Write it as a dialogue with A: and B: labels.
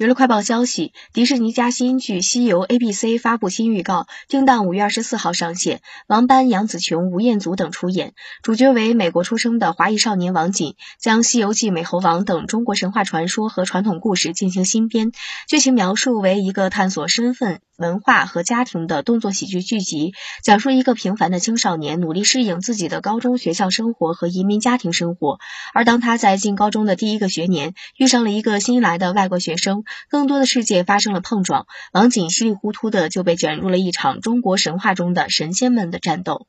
A: 娱乐快报消息，迪士尼加新剧《西游 A B C》发布新预告，定档五月二十四号上线。王斑、杨紫琼、吴彦祖等出演，主角为美国出生的华裔少年王锦，将《西游记》美猴王等中国神话传说和传统故事进行新编。剧情描述为一个探索身份。文化和家庭的动作喜剧剧集，讲述一个平凡的青少年努力适应自己的高中学校生活和移民家庭生活。而当他在进高中的第一个学年，遇上了一个新来的外国学生，更多的世界发生了碰撞。王景稀里糊涂的就被卷入了一场中国神话中的神仙们的战斗。